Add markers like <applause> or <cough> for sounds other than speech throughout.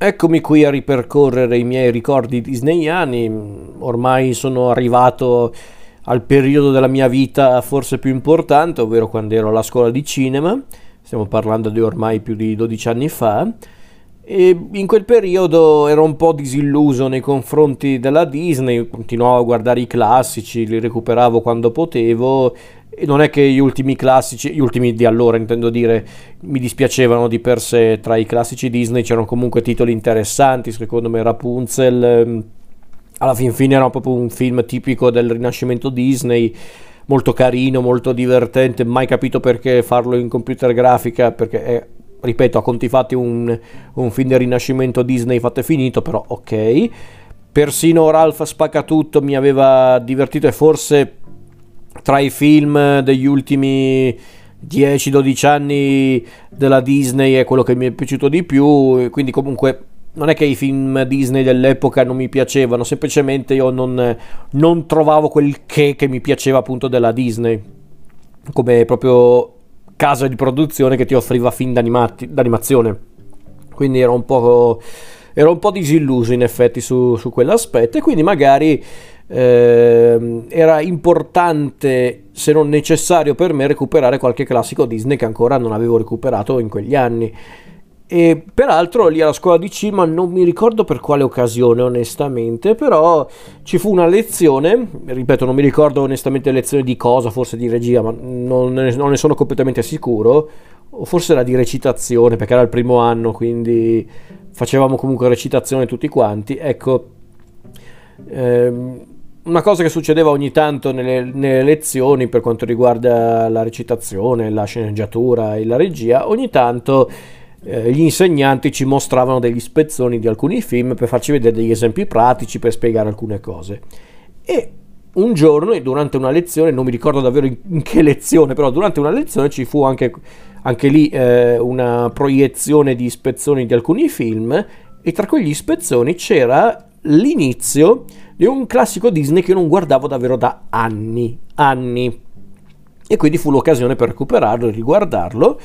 Eccomi qui a ripercorrere i miei ricordi disneyani, ormai sono arrivato al periodo della mia vita forse più importante, ovvero quando ero alla scuola di cinema, stiamo parlando di ormai più di 12 anni fa, e in quel periodo ero un po' disilluso nei confronti della Disney, continuavo a guardare i classici, li recuperavo quando potevo non è che gli ultimi classici, gli ultimi di allora intendo dire, mi dispiacevano di per sé, tra i classici Disney c'erano comunque titoli interessanti, secondo me Rapunzel, ehm, alla fin fine era proprio un film tipico del rinascimento Disney, molto carino, molto divertente, mai capito perché farlo in computer grafica, perché è, ripeto, a conti fatti un, un film del rinascimento Disney fatto e finito, però ok. Persino Ralph Spaccatutto mi aveva divertito e forse tra i film degli ultimi 10-12 anni della Disney è quello che mi è piaciuto di più, quindi comunque non è che i film Disney dell'epoca non mi piacevano, semplicemente io non, non trovavo quel che che mi piaceva appunto della Disney, come proprio casa di produzione che ti offriva film d'animazione. Quindi ero un po', ero un po disilluso in effetti su, su quell'aspetto e quindi magari eh, era importante, se non necessario per me, recuperare qualche classico Disney che ancora non avevo recuperato in quegli anni. E peraltro lì alla scuola di cima non mi ricordo per quale occasione onestamente, però ci fu una lezione, ripeto non mi ricordo onestamente lezione di cosa, forse di regia, ma non ne, non ne sono completamente sicuro, o forse era di recitazione perché era il primo anno, quindi facevamo comunque recitazione tutti quanti. Ecco, ehm, una cosa che succedeva ogni tanto nelle, nelle, lezioni per quanto riguarda la recitazione, la sceneggiatura e la regia, ogni tanto eh, gli insegnanti ci mostravano degli spezzoni di alcuni film per farci vedere degli esempi pratici per spiegare alcune cose. E un giorno, durante una lezione, non mi ricordo davvero in, che lezione, però durante una lezione ci fu anche, anche lì eh, una proiezione di spezzoni di alcuni film e tra quegli spezzoni c'era l'inizio di un classico Disney che non guardavo davvero da anni, anni. E quindi fu l'occasione per recuperarlo e riguardarlo.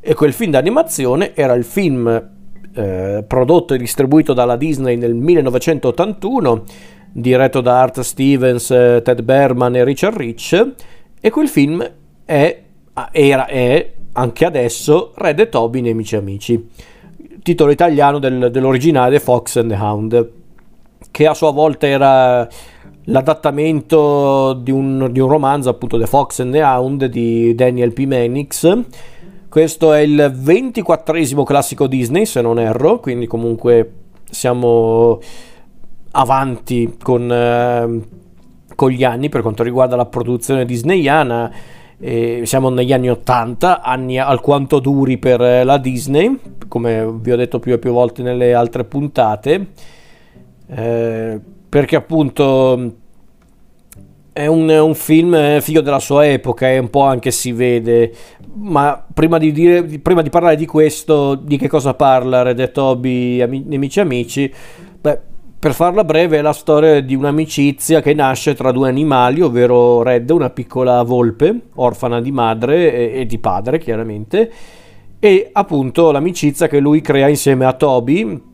E quel film d'animazione era il film eh, prodotto e distribuito dalla Disney nel 1981, diretto da Art Stevens, Ted Berman e Richard Rich. E quel film è, era, è anche adesso Red e Toby Nemici Amici, titolo italiano del, dell'originale Fox and the Hound che a sua volta era l'adattamento di un, di un, romanzo appunto The Fox and the Hound di Daniel P. Mannix. Questo è il ventiquattresimo classico Disney se non erro, quindi comunque siamo avanti con, eh, con gli anni per quanto riguarda la produzione disneyana. Eh, siamo negli anni 80, anni alquanto duri per la Disney, come vi ho detto più e più volte nelle altre puntate eh, perché appunto è un, un, film figlio della sua epoca e un po' anche si vede. Ma prima di, dire, prima di parlare di questo, di che cosa parla Red e Toby, ami, Nemici Amici, beh, per farla breve è la storia di un'amicizia che nasce tra due animali, ovvero Red, una piccola volpe, orfana di madre e, e di padre chiaramente, e appunto l'amicizia che lui crea insieme a Toby,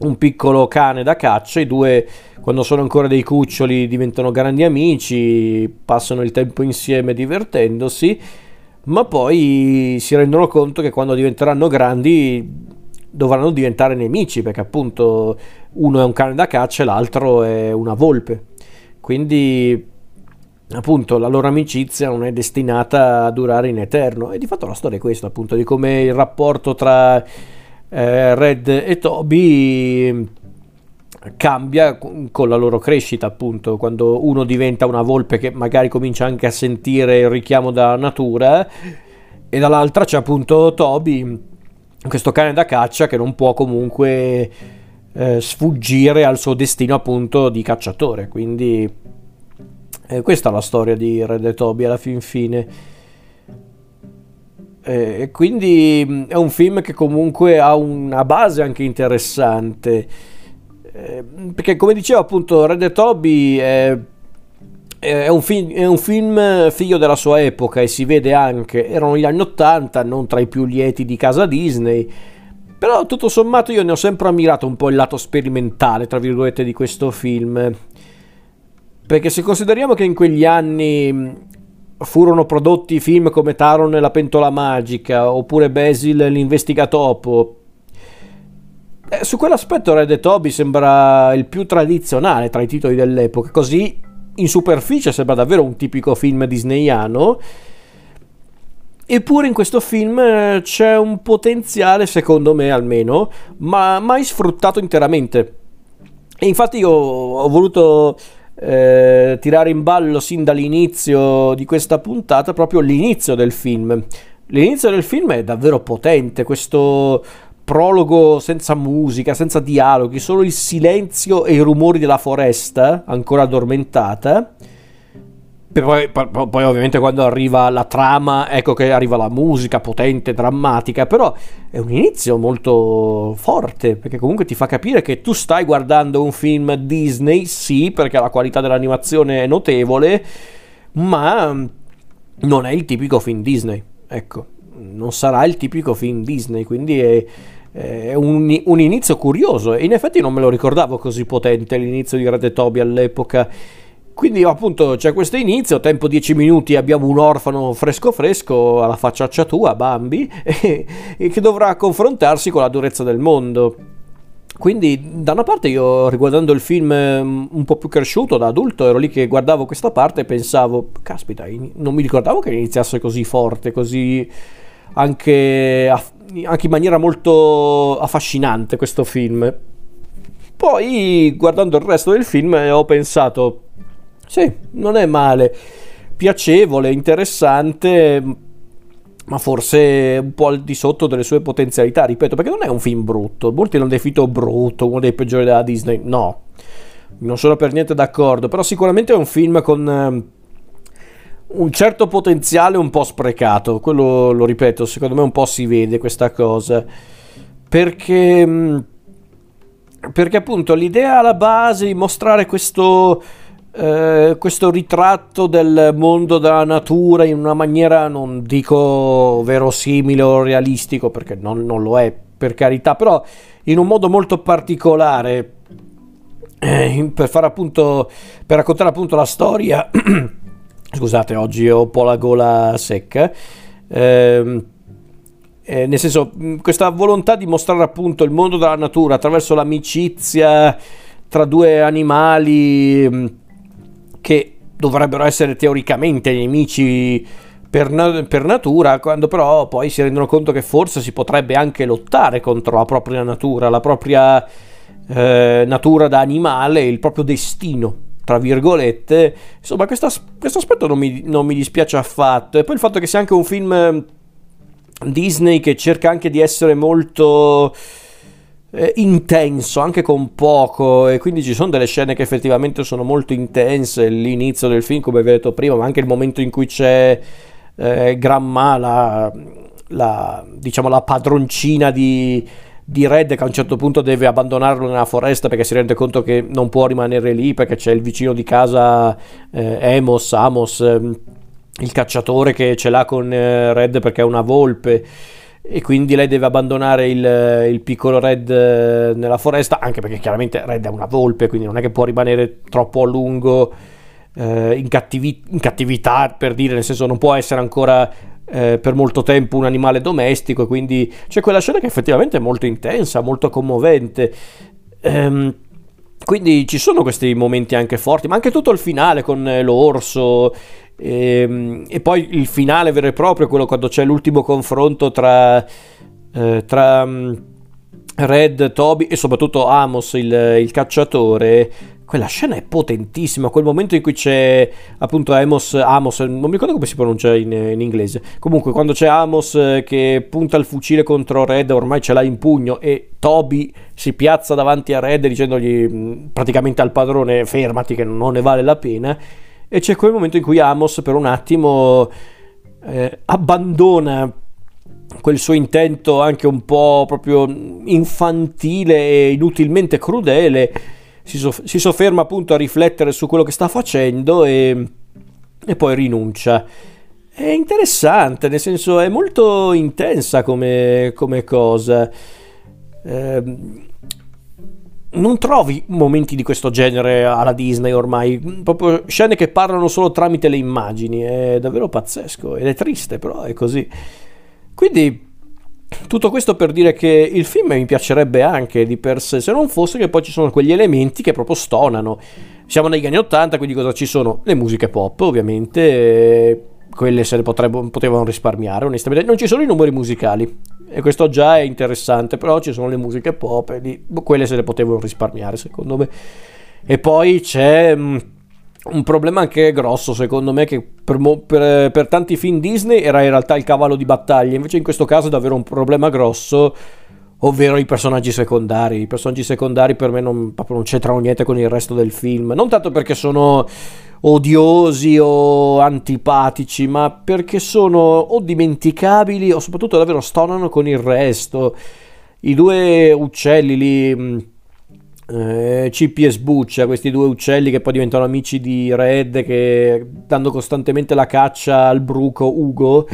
un piccolo cane da caccia, i due quando sono ancora dei cuccioli diventano grandi amici, passano il tempo insieme divertendosi, ma poi si rendono conto che quando diventeranno grandi dovranno diventare nemici, perché appunto uno è un cane da caccia e l'altro è una volpe. Quindi appunto la loro amicizia non è destinata a durare in eterno e di fatto la storia è questa appunto di come il rapporto tra eh, Red e Toby cambia con la loro crescita appunto quando uno diventa una volpe che magari comincia anche a sentire il richiamo dalla natura e dall'altra c'è appunto Toby questo cane da caccia che non può comunque eh, sfuggire al suo destino appunto di cacciatore. Quindi eh, questa è la storia di Red e Toby alla fin fine e quindi è un film che comunque ha una base anche interessante. perché come dicevo appunto Red e Toby è, è, un film, è, un film, figlio della sua epoca e si vede anche, erano gli anni 80, non tra i più lieti di casa Disney, Però tutto sommato io ne ho sempre ammirato un po' il lato sperimentale, tra virgolette, di questo film. Perché se consideriamo che in quegli anni furono prodotti film come Taron e la pentola magica, oppure Basil l'investigatopo, eh, su quell'aspetto Red e Toby sembra il più tradizionale tra i titoli dell'epoca, così in superficie sembra davvero un tipico film disneyano Eppure in questo film eh, c'è un potenziale, secondo me almeno, ma mai sfruttato interamente. E infatti io ho voluto eh, tirare in ballo sin dall'inizio di questa puntata proprio l'inizio del film. L'inizio del film è davvero potente, questo prologo senza musica, senza dialoghi, solo il silenzio e i rumori della foresta ancora addormentata poi, poi, ovviamente quando arriva la trama, ecco che arriva la musica potente, drammatica, però è un inizio molto forte, perché comunque ti fa capire che tu stai guardando un film Disney, sì, perché la qualità dell'animazione è notevole, ma non è il tipico film Disney, ecco, non sarà il tipico film Disney, quindi è, è un, un, inizio curioso, in effetti non me lo ricordavo così potente l'inizio di Red Toby all'epoca quindi appunto c'è questo inizio, tempo 10 minuti, abbiamo un orfano fresco fresco alla facciaccia tua, Bambi, e, <laughs> e che dovrà confrontarsi con la durezza del mondo. Quindi da una parte io riguardando il film mm, un po' più cresciuto da adulto ero lì che guardavo questa parte e pensavo, caspita, non mi ricordavo che iniziasse così forte, così anche, anche in maniera molto affascinante questo film. Poi guardando il resto del film ho pensato, sì, non è male. Piacevole, interessante, ma forse un po' al di sotto delle sue potenzialità, ripeto, perché non è un film brutto. Molti l'hanno definito brutto, uno dei peggiori della Disney. No, non sono per niente d'accordo, però sicuramente è un film con ehm, un certo potenziale un po' sprecato, quello lo ripeto, secondo me un po' si vede questa cosa. Perché mm, perché appunto l'idea alla base di mostrare questo eh, questo ritratto del mondo della natura in una maniera non dico verosimile o realistico perché non, non lo è per carità però in un modo molto particolare eh, per fare appunto per raccontare appunto la storia. <clears throat> Scusate oggi ho un po' la gola secca. Ehm, eh, nel senso questa volontà di mostrare appunto il mondo della natura attraverso l'amicizia tra due animali che dovrebbero essere teoricamente nemici per, per, natura, quando però poi si rendono conto che forse si potrebbe anche lottare contro la propria natura, la propria eh, natura da animale, il proprio destino, tra virgolette. Insomma, questo aspetto non mi, non mi dispiace affatto. E poi il fatto che sia anche un film Disney che cerca anche di essere molto eh, intenso anche con poco e quindi ci sono delle scene che effettivamente sono molto intense l'inizio del film come vi ho detto prima ma anche il momento in cui c'è eh, Gramma la, la, diciamo la padroncina di, di Red che a un certo punto deve abbandonarlo nella foresta perché si rende conto che non può rimanere lì perché c'è il vicino di casa eh, Amos, Amos ehm, il cacciatore che ce l'ha con eh, Red perché è una volpe e quindi lei deve abbandonare il, il, piccolo Red eh, nella foresta, anche perché chiaramente Red è una volpe, quindi non è che può rimanere troppo a lungo eh, in, cattivi- in, cattività, per dire, nel senso non può essere ancora eh, per molto tempo un animale domestico, quindi c'è quella scena che effettivamente è molto intensa, molto commovente. Ehm, quindi ci sono questi momenti anche forti, ma anche tutto il finale con eh, l'orso e, ehm, e, poi il finale vero e proprio, quello quando c'è l'ultimo confronto tra, eh, tra mm, Red, Toby e soprattutto Amos, il, il, cacciatore. Quella scena è potentissima. Quel momento in cui c'è appunto Amos, Amos non mi ricordo come si pronuncia in, in inglese. Comunque, quando c'è Amos eh, che punta il fucile contro Red, ormai ce l'ha in pugno, e Toby si piazza davanti a Red dicendogli mm, praticamente al padrone: fermati, che non ne vale la pena e c'è quel momento in cui Amos per un attimo eh, abbandona quel suo intento anche un po' proprio infantile e inutilmente crudele, si, soff- si sofferma appunto a riflettere su quello che sta facendo e, e poi rinuncia. È interessante, nel senso è molto intensa come, come cosa. Eh, non trovi momenti di questo genere alla Disney ormai, proprio scene che parlano solo tramite le immagini, è davvero pazzesco ed è triste, però è così. Quindi tutto questo per dire che il film mi piacerebbe anche di per sé, se non fosse che poi ci sono quegli elementi che proprio stonano. Siamo negli anni 80, quindi cosa ci sono? Le musiche pop, ovviamente, quelle se le potevano risparmiare, onestamente. Non ci sono i numeri musicali, e questo già è interessante, però ci sono le musiche pop lì, quelle se le potevano risparmiare secondo me. E poi c'è mh, mm, un problema anche grosso secondo me che per, per, per, tanti film Disney era in realtà il cavallo di battaglia, invece in questo caso è davvero un problema grosso, ovvero i personaggi secondari. I personaggi secondari per me non, non c'entrano niente con il resto del film, non tanto perché sono odiosi o antipatici, ma perché sono o dimenticabili o soprattutto davvero stonano con il resto. I due uccelli lì, eh, Cippi e Sbuccia, questi due uccelli che poi diventano amici di Red, che danno costantemente la caccia al bruco Ugo.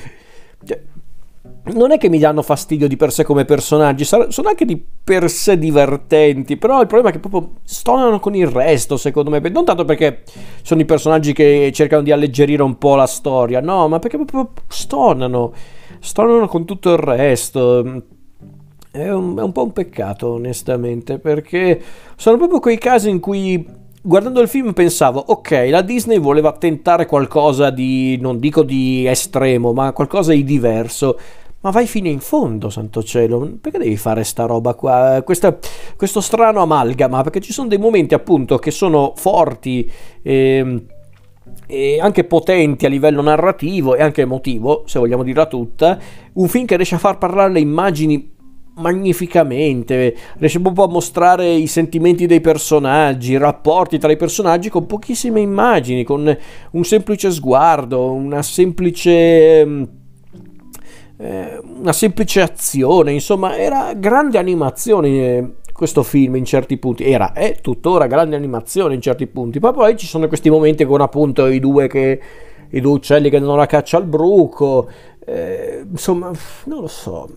Non è che mi danno fastidio di per sé come personaggi, sono anche di per sé divertenti, però il problema è che proprio stonano con il resto, secondo me, non tanto perché sono i personaggi che cercano di alleggerire un po' la storia, no, ma perché proprio stonano, stonano con tutto il resto. È un, è un po' un peccato, onestamente, perché sono proprio quei casi in cui guardando il film pensavo, ok, la Disney voleva tentare qualcosa di, non dico di estremo, ma qualcosa di diverso. Ma vai fino in fondo, santo cielo, perché devi fare sta roba qua? Questa, questo strano amalgama, perché ci sono dei momenti appunto che sono forti e, e anche potenti a livello narrativo e anche emotivo, se vogliamo dirla tutta. Un film che riesce a far parlare le immagini magnificamente, riesce proprio a mostrare i sentimenti dei personaggi, i rapporti tra i personaggi con pochissime immagini, con un semplice sguardo, una semplice eh, una semplice azione, insomma, era grande animazione eh, questo film in certi punti, era, è tuttora grande animazione in certi punti, ma poi ci sono questi momenti con appunto i due che i due uccelli che danno la caccia al bruco, eh, insomma, non lo so.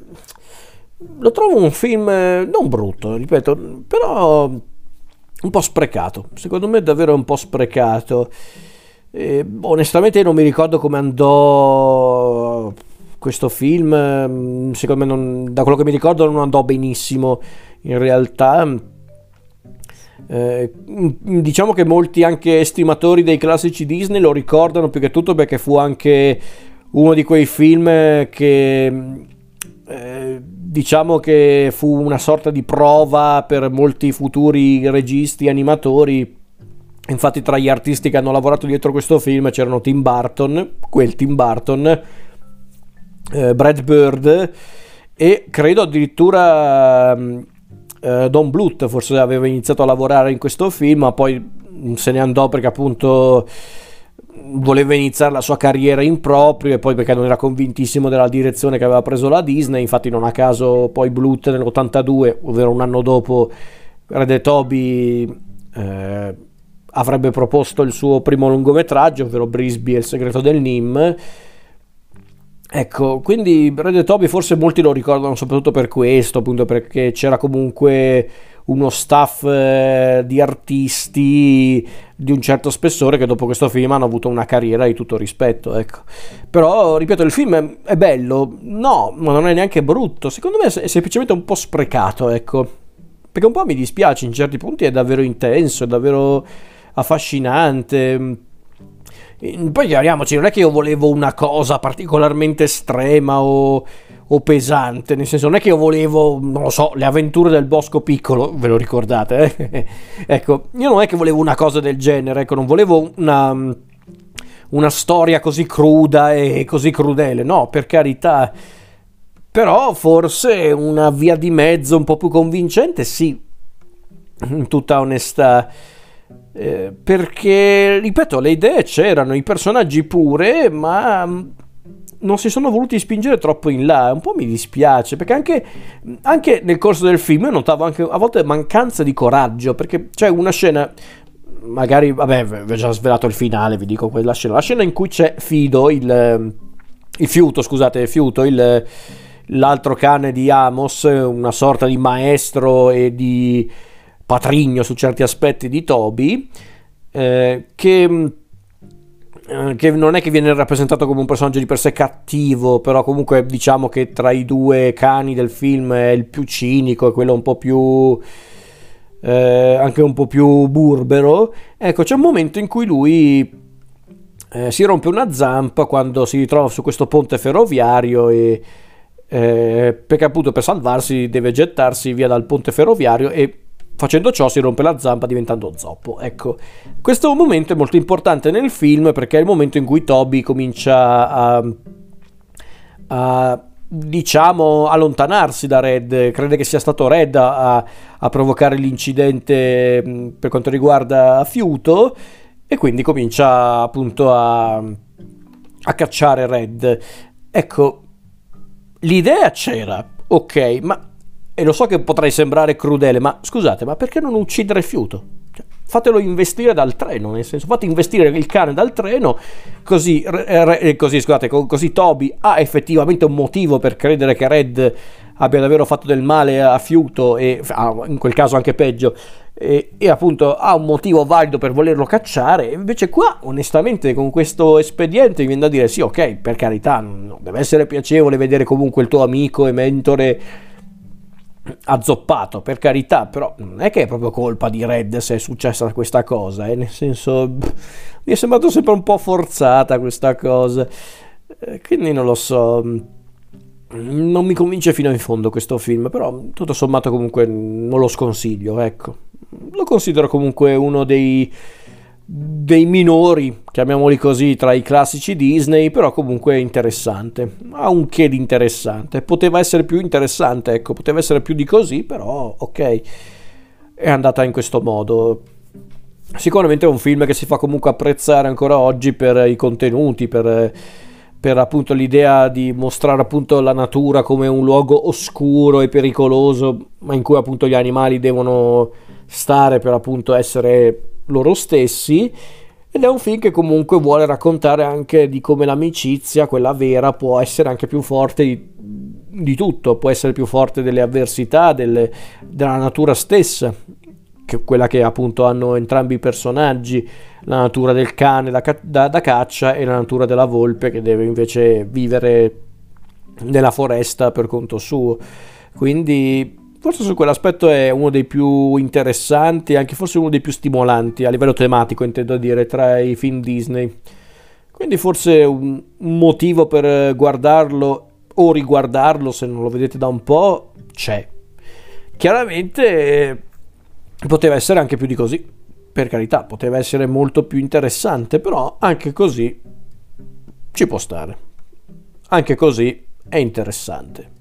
Lo trovo un film eh, non brutto, ripeto, però un po' sprecato. Secondo me è davvero un po' sprecato. Eh, onestamente non mi ricordo come andò questo film, mm, secondo me, non, da quello che mi ricordo, non andò benissimo. In realtà, eh, mm, diciamo che molti anche estimatori dei classici Disney lo ricordano più che tutto perché fu anche uno di quei film che eh, diciamo che fu una sorta di prova per molti futuri registi, animatori. Infatti, tra gli artisti che hanno lavorato dietro questo film c'erano Tim Burton, quel Tim Burton, eh, Brad Bird e credo addirittura mm, eh, Don Bluth forse aveva iniziato a lavorare in questo film ma poi se ne andò perché appunto voleva iniziare la sua carriera in proprio e poi perché non era convintissimo della direzione che aveva preso la Disney infatti non a caso poi Bluth nell'82 ovvero un anno dopo Red Toby eh, avrebbe proposto il suo primo lungometraggio ovvero Brisby e il segreto del Nim. Ecco, quindi Red Toby forse molti lo ricordano soprattutto per questo, appunto perché c'era comunque uno staff eh, di artisti di un certo spessore che dopo questo film hanno avuto una carriera di tutto rispetto, ecco. Però, ripeto, il film è bello, no, ma non è neanche brutto, secondo me è semplicemente un po' sprecato, ecco. Perché un po' mi dispiace, in certi punti è davvero intenso, è davvero affascinante poi chiariamoci, non è che io volevo una cosa particolarmente estrema o, o, pesante, nel senso non è che io volevo, non lo so, le avventure del bosco piccolo, ve lo ricordate? Eh? <laughs> ecco, io non è che volevo una cosa del genere, ecco, non volevo una, una storia così cruda e così crudele, no, per carità. Però forse una via di mezzo un po' più convincente, sì, in tutta onestà. Eh, perché, ripeto, le idee c'erano, i personaggi pure, ma non si sono voluti spingere troppo in là. Un po' mi dispiace, perché anche, anche nel corso del film io notavo anche a volte mancanza di coraggio, perché c'è una scena magari, vabbè, vi ho già svelato il finale, vi dico quella scena, la scena in cui c'è Fido, il, il fiuto, scusate, fiuto, il, l'altro cane di Amos, una sorta di maestro e di patrigno su certi aspetti di Toby, eh, che che non è che viene rappresentato come un personaggio di per sé cattivo, però comunque diciamo che tra i due cani del film è il più cinico, è quello un po' più... Eh, anche un po' più burbero. Ecco, c'è un momento in cui lui eh, si rompe una zampa quando si ritrova su questo ponte ferroviario e... Eh, perché appunto per salvarsi deve gettarsi via dal ponte ferroviario e Facendo ciò si rompe la zampa diventando zoppo. Ecco, questo momento è molto importante nel film perché è il momento in cui Toby comincia a, a diciamo, allontanarsi da Red. Crede che sia stato Red a, a provocare l'incidente per quanto riguarda Fiuto e quindi comincia appunto a, a cacciare Red. Ecco, l'idea c'era, ok, ma e lo so che potrei sembrare crudele, ma scusate, ma perché non uccidere fiuto? Cioè, fatelo investire dal treno, nel senso, fate investire il cane dal treno, così, eh, così, scusate, così Toby ha effettivamente un motivo per credere che Red abbia davvero fatto del male a fiuto e in quel caso anche peggio e, e, appunto ha un motivo valido per volerlo cacciare invece qua onestamente con questo espediente viene da dire sì ok per carità no, deve essere piacevole vedere comunque il tuo amico e mentore azzoppato per carità però non è che è proprio colpa di Red se è successa questa cosa eh? nel senso mi è sembrato sempre un po' forzata questa cosa eh, quindi non lo so non mi convince fino in fondo questo film però tutto sommato comunque non lo sconsiglio ecco lo considero comunque uno dei dei minori, chiamiamoli così, tra i classici Disney, però comunque interessante. Ha un che di interessante. Poteva essere più interessante, ecco, poteva essere più di così, però ok. È andata in questo modo. Sicuramente è un film che si fa comunque apprezzare ancora oggi per i contenuti, per, per appunto l'idea di mostrare appunto la natura come un luogo oscuro e pericoloso, ma in cui appunto gli animali devono stare per appunto essere loro stessi ed è un film che comunque vuole raccontare anche di come l'amicizia, quella vera, può essere anche più forte di, di tutto, può essere più forte delle avversità, delle, della natura stessa, che quella che appunto hanno entrambi i personaggi, la natura del cane da, da, da caccia e la natura della volpe che deve invece vivere nella foresta per conto suo. Quindi forse su quell'aspetto è uno dei più interessanti, anche forse uno dei più stimolanti a livello tematico, intendo dire, tra i film Disney. Quindi forse un, motivo per guardarlo o riguardarlo, se non lo vedete da un po', c'è. Chiaramente poteva essere anche più di così, per carità, poteva essere molto più interessante, però anche così ci può stare. Anche così è interessante.